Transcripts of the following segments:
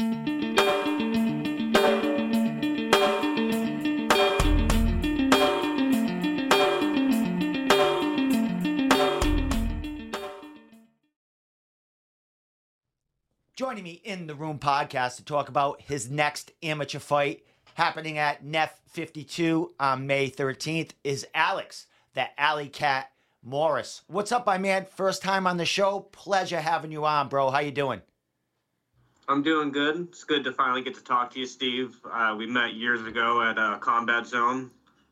Joining me in the room podcast to talk about his next amateur fight happening at NEF 52 on May 13th is Alex, the Alley Cat Morris. What's up, my man? First time on the show. Pleasure having you on, bro. How you doing? I'm doing good. It's good to finally get to talk to you, Steve. Uh, we met years ago at uh, Combat Zone.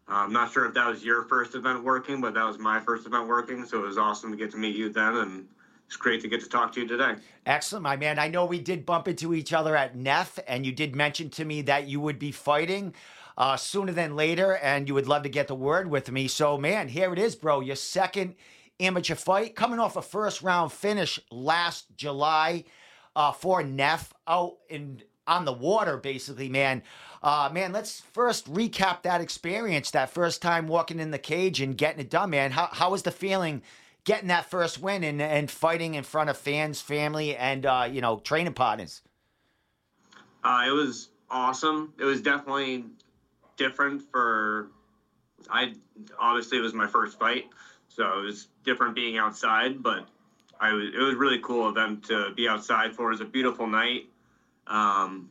Uh, I'm not sure if that was your first event working, but that was my first event working. So it was awesome to get to meet you then, and it's great to get to talk to you today. Excellent, my man. I know we did bump into each other at NEF, and you did mention to me that you would be fighting uh, sooner than later, and you would love to get the word with me. So, man, here it is, bro. Your second amateur fight, coming off a first round finish last July uh, for NEF out in on the water, basically, man. Uh, man, let's first recap that experience, that first time walking in the cage and getting it done, man. How, how was the feeling getting that first win and, and fighting in front of fans, family, and, uh, you know, training partners? Uh, it was awesome. It was definitely different for, I obviously it was my first fight, so it was different being outside, but I was, it was really cool of them to be outside for. It was a beautiful night. Um,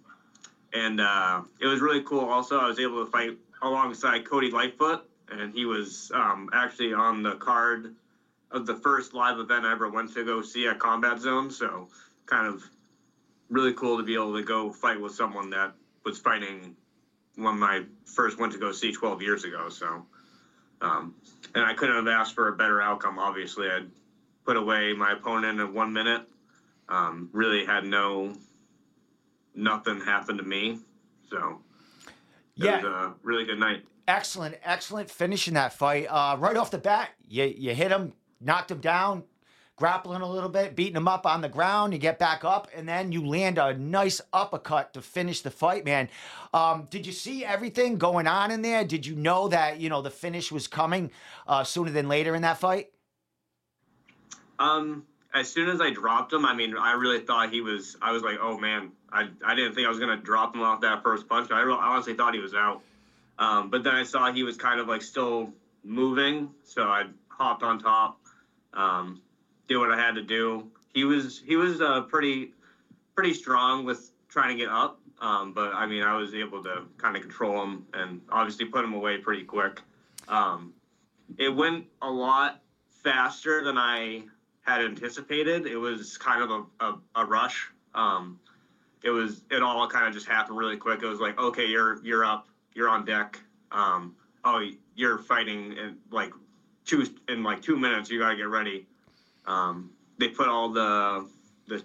and uh, it was really cool. Also, I was able to fight alongside Cody Lightfoot, and he was um, actually on the card of the first live event I ever went to go see at Combat Zone. So, kind of really cool to be able to go fight with someone that was fighting when I first went to go see 12 years ago. So, um, and I couldn't have asked for a better outcome. Obviously, I'd put away my opponent in one minute. Um, really had no nothing happened to me. So it Yeah. was a really good night. Excellent, excellent finish in that fight. Uh, right off the bat, you you hit him, knocked him down, grappling a little bit, beating him up on the ground. You get back up, and then you land a nice uppercut to finish the fight, man. Um, did you see everything going on in there? Did you know that you know the finish was coming uh, sooner than later in that fight? Um, as soon as I dropped him, I mean, I really thought he was. I was like, oh man, I, I didn't think I was gonna drop him off that first punch. I, honestly thought he was out. Um, but then I saw he was kind of like still moving, so I hopped on top, um, did what I had to do. He was he was uh, pretty pretty strong with trying to get up, um, but I mean, I was able to kind of control him and obviously put him away pretty quick. Um, it went a lot faster than I had anticipated. It was kind of a, a, a rush. Um, it was it all kind of just happened really quick. It was like, okay, you're you're up, you're on deck. Um, oh, you're fighting in like two in like two minutes. You gotta get ready. Um, they put all the the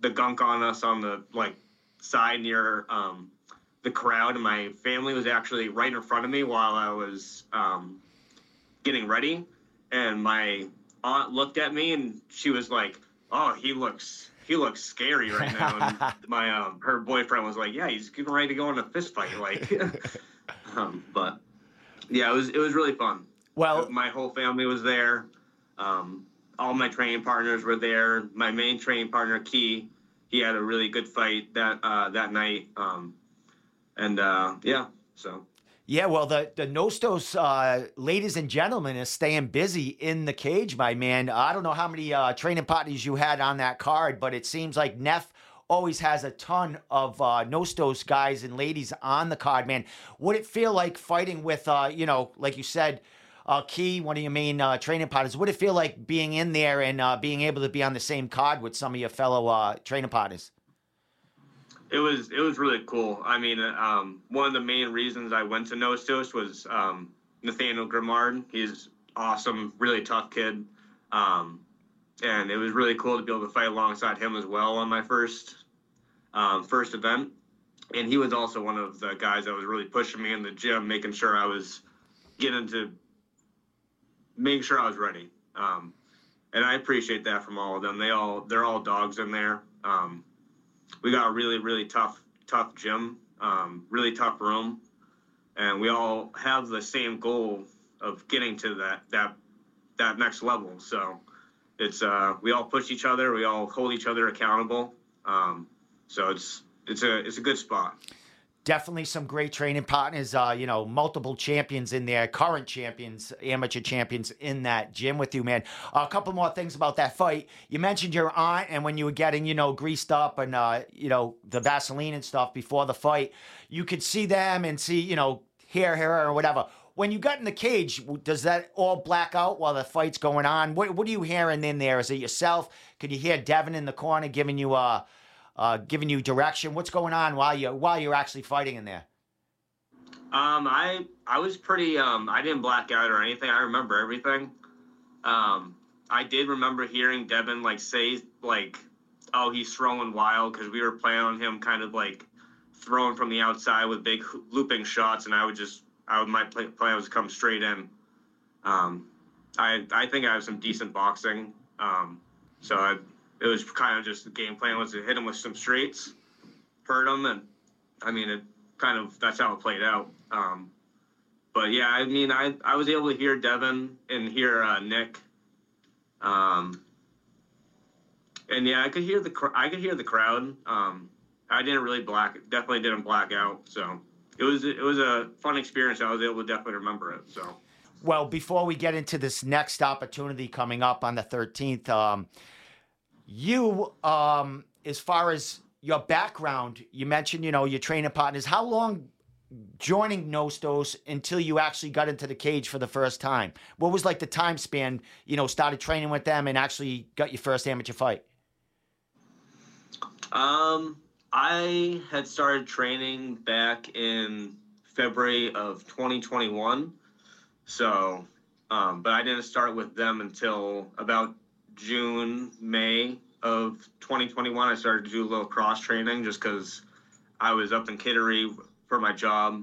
the gunk on us on the like side near um, the crowd, and my family was actually right in front of me while I was um, getting ready. And my aunt looked at me, and she was like, "Oh, he looks." He looks scary right now, and my um, her boyfriend was like, "Yeah, he's getting ready to go in a fist fight." Like, um, but yeah, it was it was really fun. Well, my whole family was there. Um, all my training partners were there. My main training partner, Key, he had a really good fight that uh, that night. Um, and uh, yeah, so Yeah, well, the the Nostos, uh, ladies and gentlemen, is staying busy in the cage, my man. I don't know how many uh, training partners you had on that card, but it seems like NEF always has a ton of uh, Nostos guys and ladies on the card, man. Would it feel like fighting with, uh, you know, like you said, uh, Key, one of your main uh, training partners? Would it feel like being in there and uh, being able to be on the same card with some of your fellow uh, training partners? It was it was really cool. I mean, um, one of the main reasons I went to Nostos was um, Nathaniel Grimard. He's awesome, really tough kid, um, and it was really cool to be able to fight alongside him as well on my first um, first event. And he was also one of the guys that was really pushing me in the gym, making sure I was getting to making sure I was ready. Um, and I appreciate that from all of them. They all they're all dogs in there. Um, we got a really really tough tough gym, um, really tough room, and we all have the same goal of getting to that that that next level. So it's uh, we all push each other, we all hold each other accountable. Um, so it's it's a it's a good spot. Definitely some great training partners. Uh, you know, multiple champions in there, current champions, amateur champions in that gym with you, man. a couple more things about that fight. You mentioned your aunt, and when you were getting, you know, greased up and uh, you know the Vaseline and stuff before the fight, you could see them and see, you know, hair, hair, or whatever when you got in the cage, does that all black out while the fight's going on? What What are you hearing in there? Is it yourself? Could you hear Devin in the corner giving you uh, uh giving you direction? What's going on while you while you're actually fighting in there? Um, I I was pretty um I didn't black out or anything. I remember everything. Um, I did remember hearing Devin like say like, "Oh, he's throwing wild" because we were playing on him kind of like throwing from the outside with big looping shots, and I would just I would, my plan was come straight in. Um, I I think I have some decent boxing, um, so I, it was kind of just the game plan was to hit him with some straights, hurt him, and I mean it kind of that's how it played out. Um, but yeah, I mean I I was able to hear Devin and hear uh, Nick. Um, and yeah, I could hear the I could hear the crowd. Um, I didn't really black, definitely didn't black out. So it was it was a fun experience. I was able to definitely remember it. So. Well, before we get into this next opportunity coming up on the 13th, um, you, um, as far as your background, you mentioned, you know, your training partners. How long joining Nostos until you actually got into the cage for the first time? What was like the time span, you know, started training with them and actually got your first amateur fight? Um, I had started training back in February of 2021. So, um, but I didn't start with them until about June, May of 2021. I started to do a little cross training just because I was up in Kittery for my job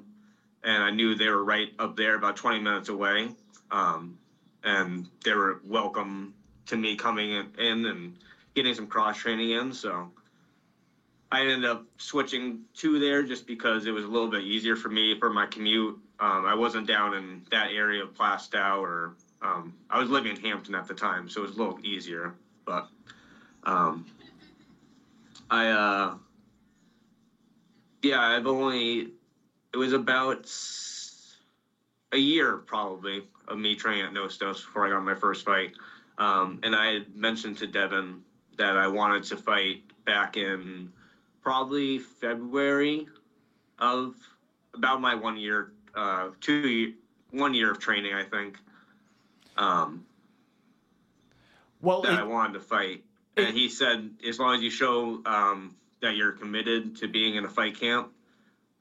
and I knew they were right up there, about 20 minutes away. Um, and they were welcome to me coming in and getting some cross training in. So, I ended up switching to there just because it was a little bit easier for me for my commute. Um, I wasn't down in that area of Plaistow or um, I was living in Hampton at the time, so it was a little easier. But um, I, uh, yeah, I've only, it was about a year probably of me training at Nostos before I got my first fight. Um, and I had mentioned to Devin that I wanted to fight back in probably February of about my one year, uh, two one year of training, I think. Um, well, that it, I wanted to fight, it, and he said, as long as you show um, that you're committed to being in a fight camp,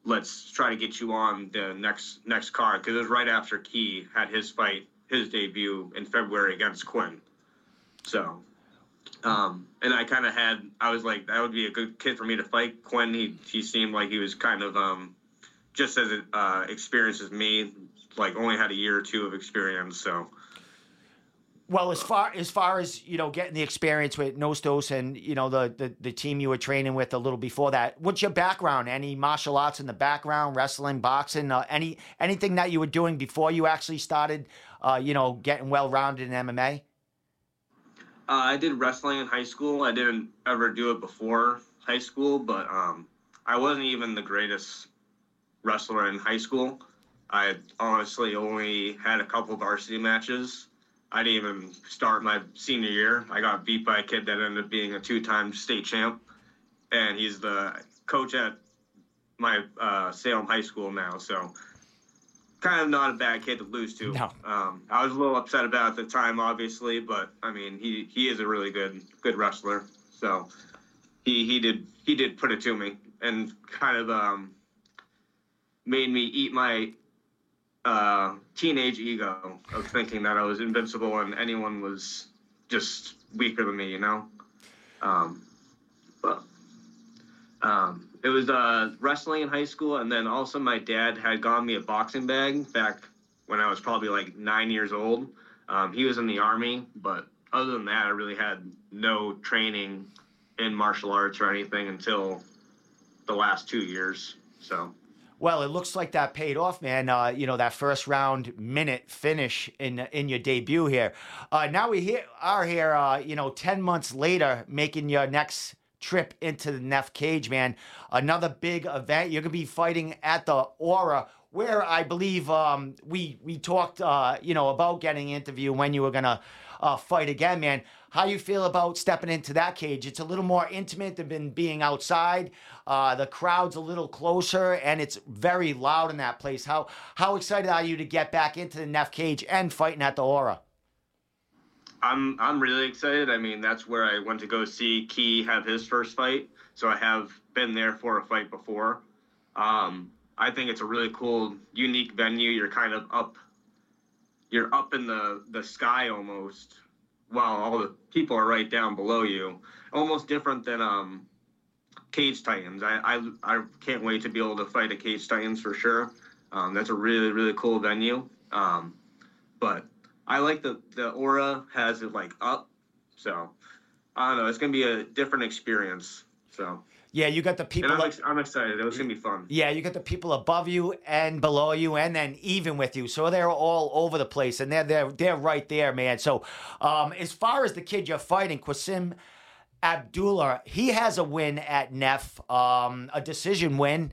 let's try to get you on the next next card because it was right after Key had his fight, his debut in February against Quinn. So um, and I kind of had, I was like, that would be a good kid for me to fight. Quinn, he, he seemed like he was kind of um, just as uh, experienced as me, like only had a year or two of experience. So, well, as far as far as you know, getting the experience with Nostos and you know the, the the team you were training with a little before that. What's your background? Any martial arts in the background? Wrestling, boxing, uh, any anything that you were doing before you actually started, uh, you know, getting well rounded in MMA? Uh, I did wrestling in high school. I didn't ever do it before high school, but um, I wasn't even the greatest wrestler in high school. I honestly only had a couple of varsity matches. I didn't even start my senior year. I got beat by a kid that ended up being a two-time state champ, and he's the coach at my uh, Salem High School now. So kind of not a bad kid to lose to. No. Um, I was a little upset about at the time, obviously, but I mean, he he is a really good good wrestler. So he he did he did put it to me and kind of um, made me eat my uh, teenage ego of thinking that I was invincible and anyone was just weaker than me, you know. Um, but um, it was uh, wrestling in high school, and then also my dad had gotten me a boxing bag back when I was probably like nine years old. Um, he was in the army, but other than that, I really had no training in martial arts or anything until the last two years. So. Well, it looks like that paid off, man. Uh, you know that first round minute finish in in your debut here. Uh, now we here, are here, uh, you know, ten months later, making your next trip into the NEF Cage, man. Another big event. You're gonna be fighting at the Aura, where I believe um, we we talked, uh, you know, about getting an interview when you were gonna uh, fight again, man. How you feel about stepping into that cage? It's a little more intimate than being outside. Uh, the crowd's a little closer, and it's very loud in that place. How how excited are you to get back into the NEF Cage and fighting at the Aura? I'm I'm really excited. I mean, that's where I went to go see Key have his first fight, so I have been there for a fight before. Um, I think it's a really cool, unique venue. You're kind of up, you're up in the the sky almost, while all the people are right down below you. Almost different than um, Cage Titans. I, I I can't wait to be able to fight a Cage Titans for sure. Um, that's a really really cool venue. Um, but I like the the Aura has it like up, so I don't know. It's gonna be a different experience. So yeah, you got the people. I'm, ex- I'm, excited. It was gonna be fun. Yeah, you got the people above you and below you, and then even with you. So they're all over the place, and they're they're they're right there, man. So um, as far as the kid you're fighting, Qasim Abdullah, he has a win at NEF, um, a decision win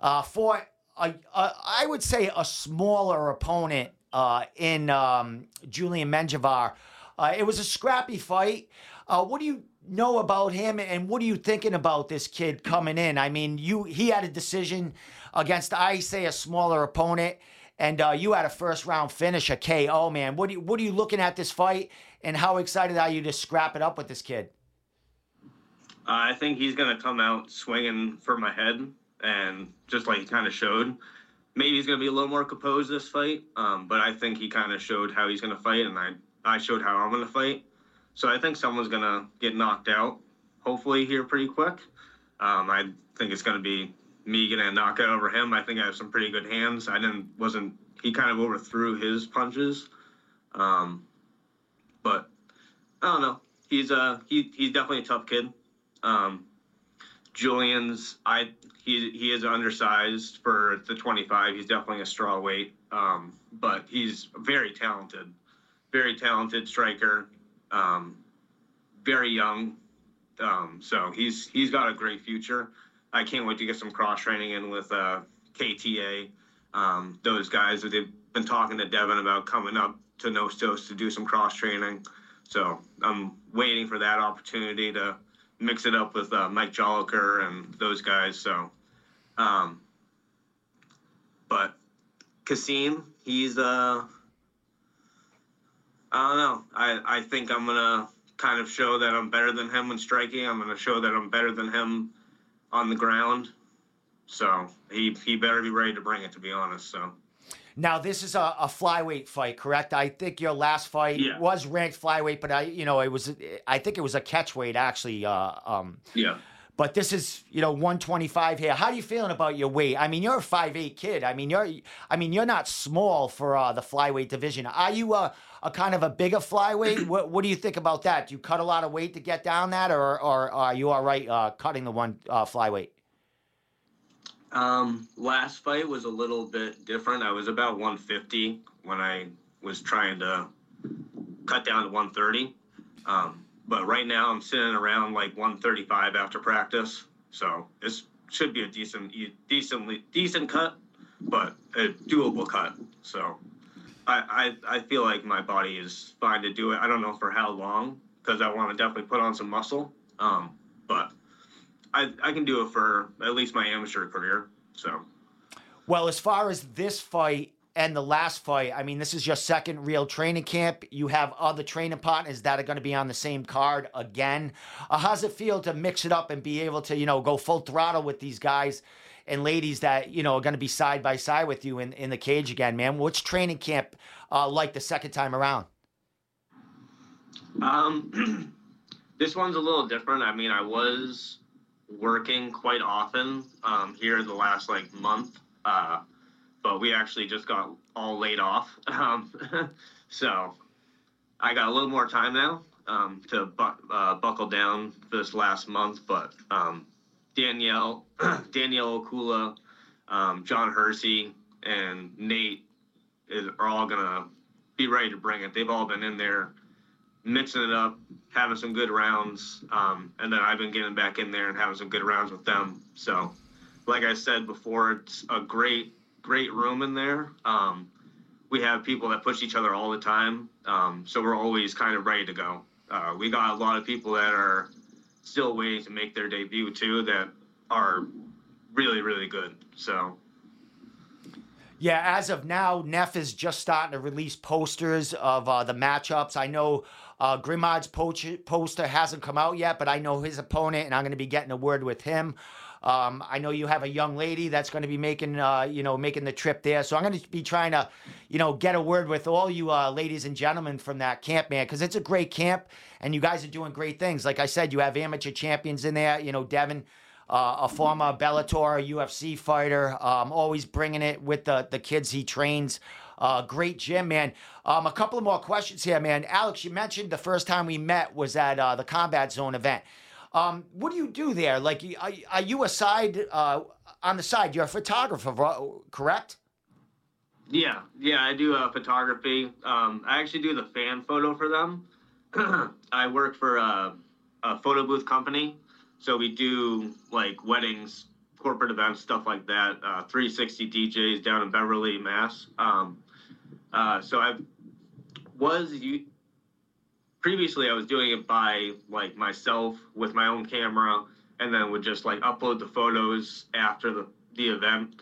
uh, for a, a, I would say a smaller opponent uh, in um, Julian Menjivar. Uh, it was a scrappy fight. Uh, what do you know about him, and what are you thinking about this kid coming in? I mean, you he had a decision against I say a smaller opponent, and uh, you had a first round finish, a KO. Man, what do you, what are you looking at this fight, and how excited are you to scrap it up with this kid? I think he's gonna come out swinging for my head, and just like he kind of showed maybe he's going to be a little more composed this fight. Um, but I think he kind of showed how he's going to fight, and I I showed how I'm going to fight. So I think someone's going to get knocked out, hopefully here pretty quick. Um, I think it's going to be me getting a knockout over him. I think I have some pretty good hands. I didn't wasn't he kind of overthrew his punches, um, but I don't know. He's a he, he's definitely a tough kid. Um, Julian's I he he is undersized for the 25. He's definitely a straw weight, um, but he's very talented, very talented striker, um, very young. Um, so he's he's got a great future. I can't wait to get some cross training in with uh, KTA. Um, those guys that they've been talking to Devin about coming up to Nostos to do some cross training. So I'm waiting for that opportunity to mix it up with uh, Mike Joliker and those guys. So, um, but Qasim, he's uh, I don't know. I I think I'm gonna kind of show that I'm better than him when striking. I'm gonna show that I'm better than him on the ground. So he he better be ready to bring it. To be honest, so. Now this is a, a flyweight fight, correct? I think your last fight yeah. was ranked flyweight, but I, you know, it was. I think it was a catchweight actually. Uh, um, yeah. But this is, you know, 125 here. How are you feeling about your weight? I mean, you're a 5'8 kid. I mean, you're, I mean, you're not small for uh, the flyweight division. Are you a, a kind of a bigger flyweight? what, what do you think about that? Do you cut a lot of weight to get down that, or, or are you all right uh, cutting the one uh, flyweight? Um, last fight was a little bit different. I was about 150 when I was trying to cut down to 130. Um, but right now I'm sitting around like 135 after practice. So this should be a decent, decently decent cut, but a doable cut. So I, I, I feel like my body is fine to do it. I don't know for how long because I want to definitely put on some muscle. Um, but I, I can do it for at least my amateur career. So, well, as far as this fight and the last fight, I mean, this is your second real training camp. You have other training partners that are going to be on the same card again. Uh, how's it feel to mix it up and be able to, you know, go full throttle with these guys and ladies that, you know, are going to be side by side with you in, in the cage again, man? What's training camp uh, like the second time around? Um, this one's a little different. I mean, I was working quite often um, here the last like month, uh, but we actually just got all laid off. Um, so I got a little more time now um, to bu- uh, buckle down for this last month. But um, Danielle, Danielle Okula, um, John Hersey, and Nate is, are all gonna be ready to bring it. They've all been in there mixing it up, having some good rounds, um, and then I've been getting back in there and having some good rounds with them. So, like I said before, it's a great, great room in there. Um, we have people that push each other all the time, um, so we're always kind of ready to go. Uh, we got a lot of people that are still waiting to make their debut too that are really, really good. So yeah, as of now, NEF is just starting to release posters of uh, the matchups. I know uh, poster hasn't come out yet, but I know his opponent, and I'm going to be getting a word with him. Um, I know you have a young lady that's going to be making, uh, you know, making the trip there. So I'm going to be trying to, you know, get a word with all you uh, ladies and gentlemen from that camp, man, because it's a great camp, and you guys are doing great things. Like I said, you have amateur champions in there. You know, Devin uh, a former Bellator UFC fighter, um, always bringing it with the, the kids he trains. Uh, great gym, man. Um, a couple of more questions here, man. Alex, you mentioned the first time we met was at uh, the Combat Zone event. Um, what do you do there? Like, are, are you a side uh, on the side? You're a photographer, correct? Yeah, yeah, I do uh, photography. Um, I actually do the fan photo for them. I work for a, a photo booth company so we do like weddings, corporate events, stuff like that. Uh, 360 DJs down in Beverly, Mass. Um, uh, so I was previously I was doing it by like myself with my own camera, and then would just like upload the photos after the the event,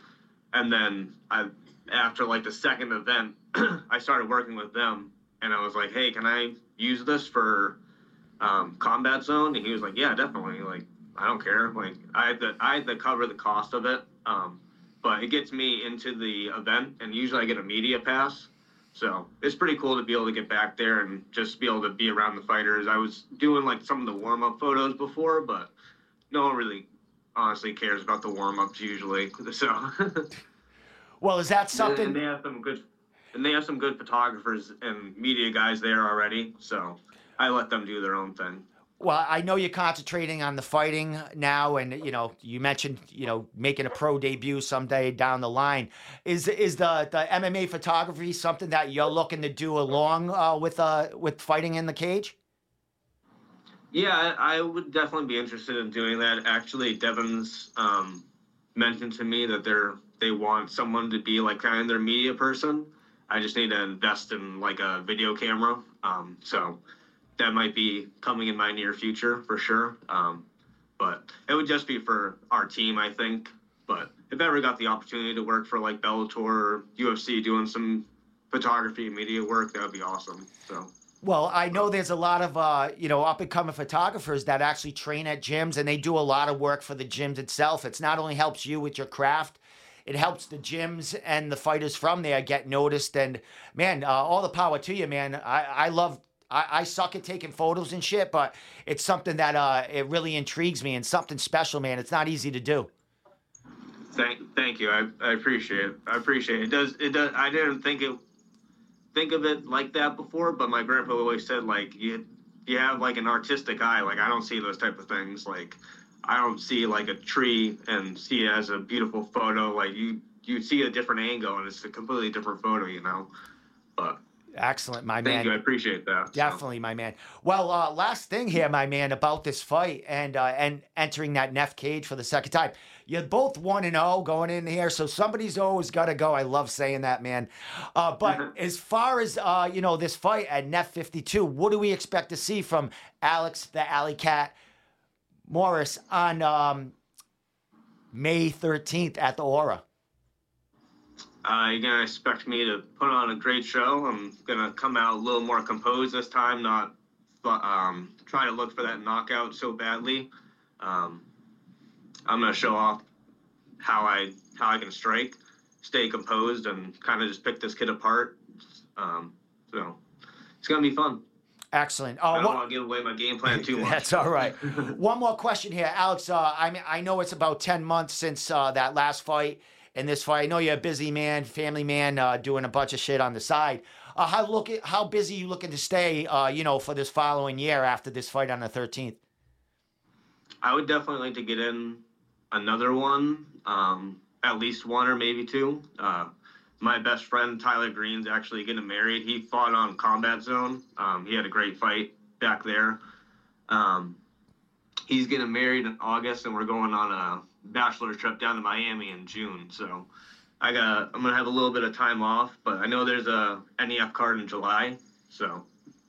and then I after like the second event, I started working with them, and I was like, hey, can I use this for um, Combat Zone? And he was like, yeah, definitely. Like, I don't care. Like I had to I had to cover the cost of it. Um, but it gets me into the event, and usually I get a media pass. So it's pretty cool to be able to get back there and just be able to be around the fighters. I was doing like some of the warm up photos before, but no one really honestly cares about the warm ups usually. So. well, is that something? And they have some good, and they have some good photographers and media guys there already. So I let them do their own thing. Well, I know you're concentrating on the fighting now, and you know you mentioned you know making a pro debut someday down the line. Is is the the MMA photography something that you're looking to do along uh, with uh with fighting in the cage? Yeah, I, would definitely be interested in doing that. Actually, Devin's um, mentioned to me that they're they want someone to be like kind of their media person. I just need to invest in like a video camera. Um, so that might be coming in my near future for sure. Um, but it would just be for our team, I think. But if I ever got the opportunity to work for like Bellator or UFC doing some photography and media work, that would be awesome. So. Well, I know there's a lot of uh, you know up and coming photographers that actually train at gyms and they do a lot of work for the gyms itself. It's not only helps you with your craft, it helps the gyms and the fighters from there get noticed. And man, uh, all the power to you, man. I I love I, I suck at taking photos and shit, but it's something that uh, it really intrigues me and something special, man. It's not easy to do. Thank, thank you. I, I appreciate it. I appreciate it. It does, it does. I didn't think it, think of it like that before, but my grandpa always said like you, you have like an artistic eye. Like I don't see those type of things. Like I don't see like a tree and see it as a beautiful photo. Like you, you see a different angle and it's a completely different photo, you know. But Excellent, my Thank man. Thank you. I appreciate that. Definitely, so. my man. Well, uh, last thing here, my man, about this fight and uh, and entering that NEF cage for the second time. You're both one and zero oh going in here, so somebody's always got to go. I love saying that, man. Uh, but as far as uh, you know, this fight at NEF 52, what do we expect to see from Alex the Alley Cat Morris on um, May 13th at the Aura? Uh, you're gonna expect me to put on a great show. I'm gonna come out a little more composed this time, not um, try to look for that knockout so badly. Um, I'm gonna show off how I how I can strike, stay composed, and kind of just pick this kid apart. Um, so it's gonna be fun. Excellent. Uh, I don't want to give away my game plan too much. That's all right. One more question here, Alex. Uh, I mean, I know it's about ten months since uh, that last fight in this fight. I know you're a busy man, family man, uh, doing a bunch of shit on the side. Uh, how look at, how busy you looking to stay? Uh, you know, for this following year after this fight on the 13th. I would definitely like to get in another one, um, at least one or maybe two. Uh, my best friend Tyler Green's actually getting married. He fought on Combat Zone. Um, he had a great fight back there. Um, he's getting married in August, and we're going on a bachelor trip down to Miami in June. So I got I'm gonna have a little bit of time off, but I know there's a NEF card in July, so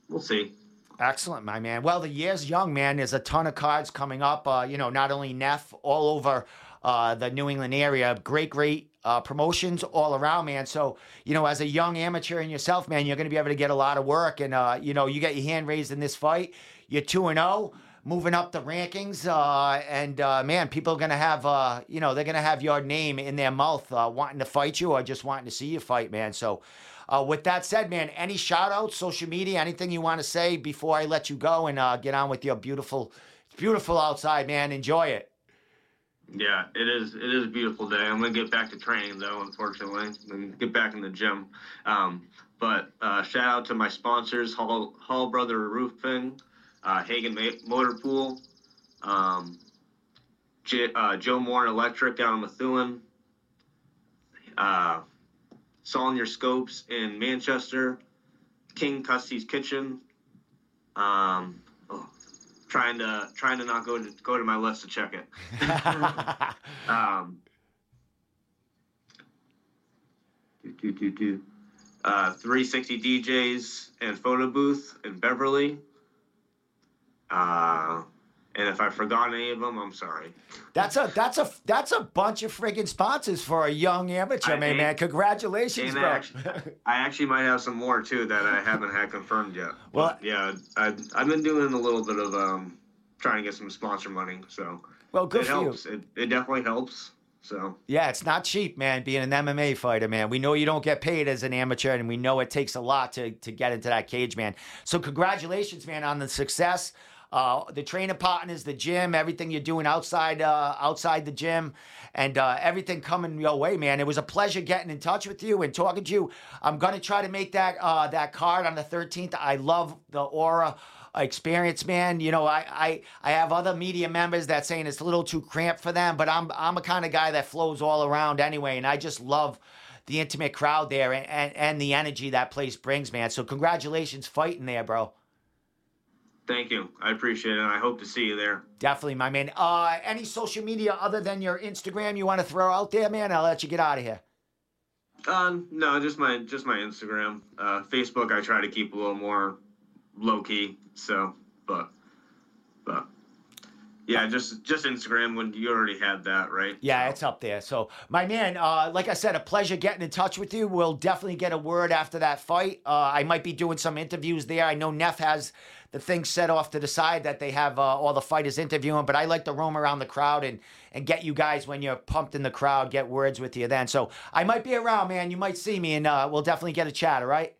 we'll see. Excellent, my man. Well, the year's young, man. There's a ton of cards coming up. Uh, you know, not only NEF, all over uh, the New England area. Great, great uh, promotions all around, man. So, you know, as a young amateur in yourself, man, you're going to be able to get a lot of work. And, uh, you know, you got your hand raised in this fight. You're 2 and 0 moving up the rankings. Uh, and uh, man, people are gonna have uh, you know they're gonna have your name in their mouth, uh, wanting to fight you or just wanting to see you fight, man. So. Uh, with that said, man, any shout outs, social media, anything you want to say before I let you go and uh, get on with your beautiful, beautiful outside, man. Enjoy it. Yeah, it is. It is a beautiful day. I'm gonna get back to training though, unfortunately, and get back in the gym. Um, but uh, shout out to my sponsors, Hall, Hall Brother Roofing, uh, Hagen Motor Pool, um, J, uh, Joe Moore Electric down in Methuen, uh, Your Scopes in Manchester, King Custy's Kitchen. Um, oh, trying to trying to not go to go to my list to check it. um, do, do, do, do. Uh, 360 DJs and photo booth in Beverly. Uh, and if I forgot any of them, I'm sorry. That's a that's a that's a bunch of friggin' sponsors for a young amateur, I, man. man. Congratulations, bro. Actually, I actually might have some more too that I haven't had confirmed yet. Well, but yeah, I I've been doing a little bit of um trying to get some sponsor money, so well, good it for helps. you. It it definitely helps. So yeah, it's not cheap, man. Being an MMA fighter, man. We know you don't get paid as an amateur, and we know it takes a lot to to get into that cage, man. So congratulations, man, on the success uh, the training partners, the gym, everything you're doing outside uh, outside the gym, and uh, everything coming your way, man. It was a pleasure getting in touch with you and talking to you. I'm gonna try to make that uh, that card on the 13th. I love the Aura experience, man. You know, I, I I have other media members that saying it's a little too cramped for them, but I'm I'm a kind of guy that flows all around anyway, and I just love the intimate crowd there and, and, and the energy that place brings, man. So congratulations fighting there, bro. Thank you. I appreciate it. I hope to see you there. Definitely, my man. Uh, any social media other than your Instagram you want to throw out there, man? I'll let you get out of here. Um, no, just my just my Instagram. Uh, Facebook, I try to keep a little more low key. So, but, but yeah, just just Instagram when you already had that, right? Yeah, so. it's up there. So, my man, uh, like I said, a pleasure getting in touch with you. We'll definitely get a word after that fight. Uh, I might be doing some interviews there. I know NEF has the thing set off to the side that they have uh, all the fighters interviewing, but I like to roam around the crowd and and get you guys when you're pumped in the crowd, get words with you then. So I might be around, man. You might see me, and uh, we'll definitely get a chat. All right.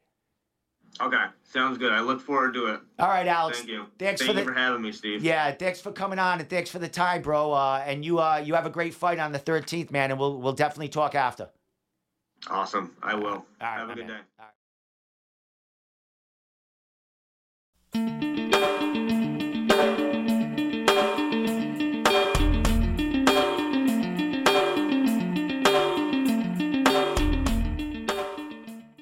Okay, sounds good. I look forward to it. All right, Alex. Thank you. Thanks Thank for, you the, for having me, Steve. Yeah, thanks for coming on and thanks for the time, bro. Uh, and you uh, you have a great fight on the 13th, man, and we'll we'll definitely talk after. Awesome. I will. All right, have a good man. day.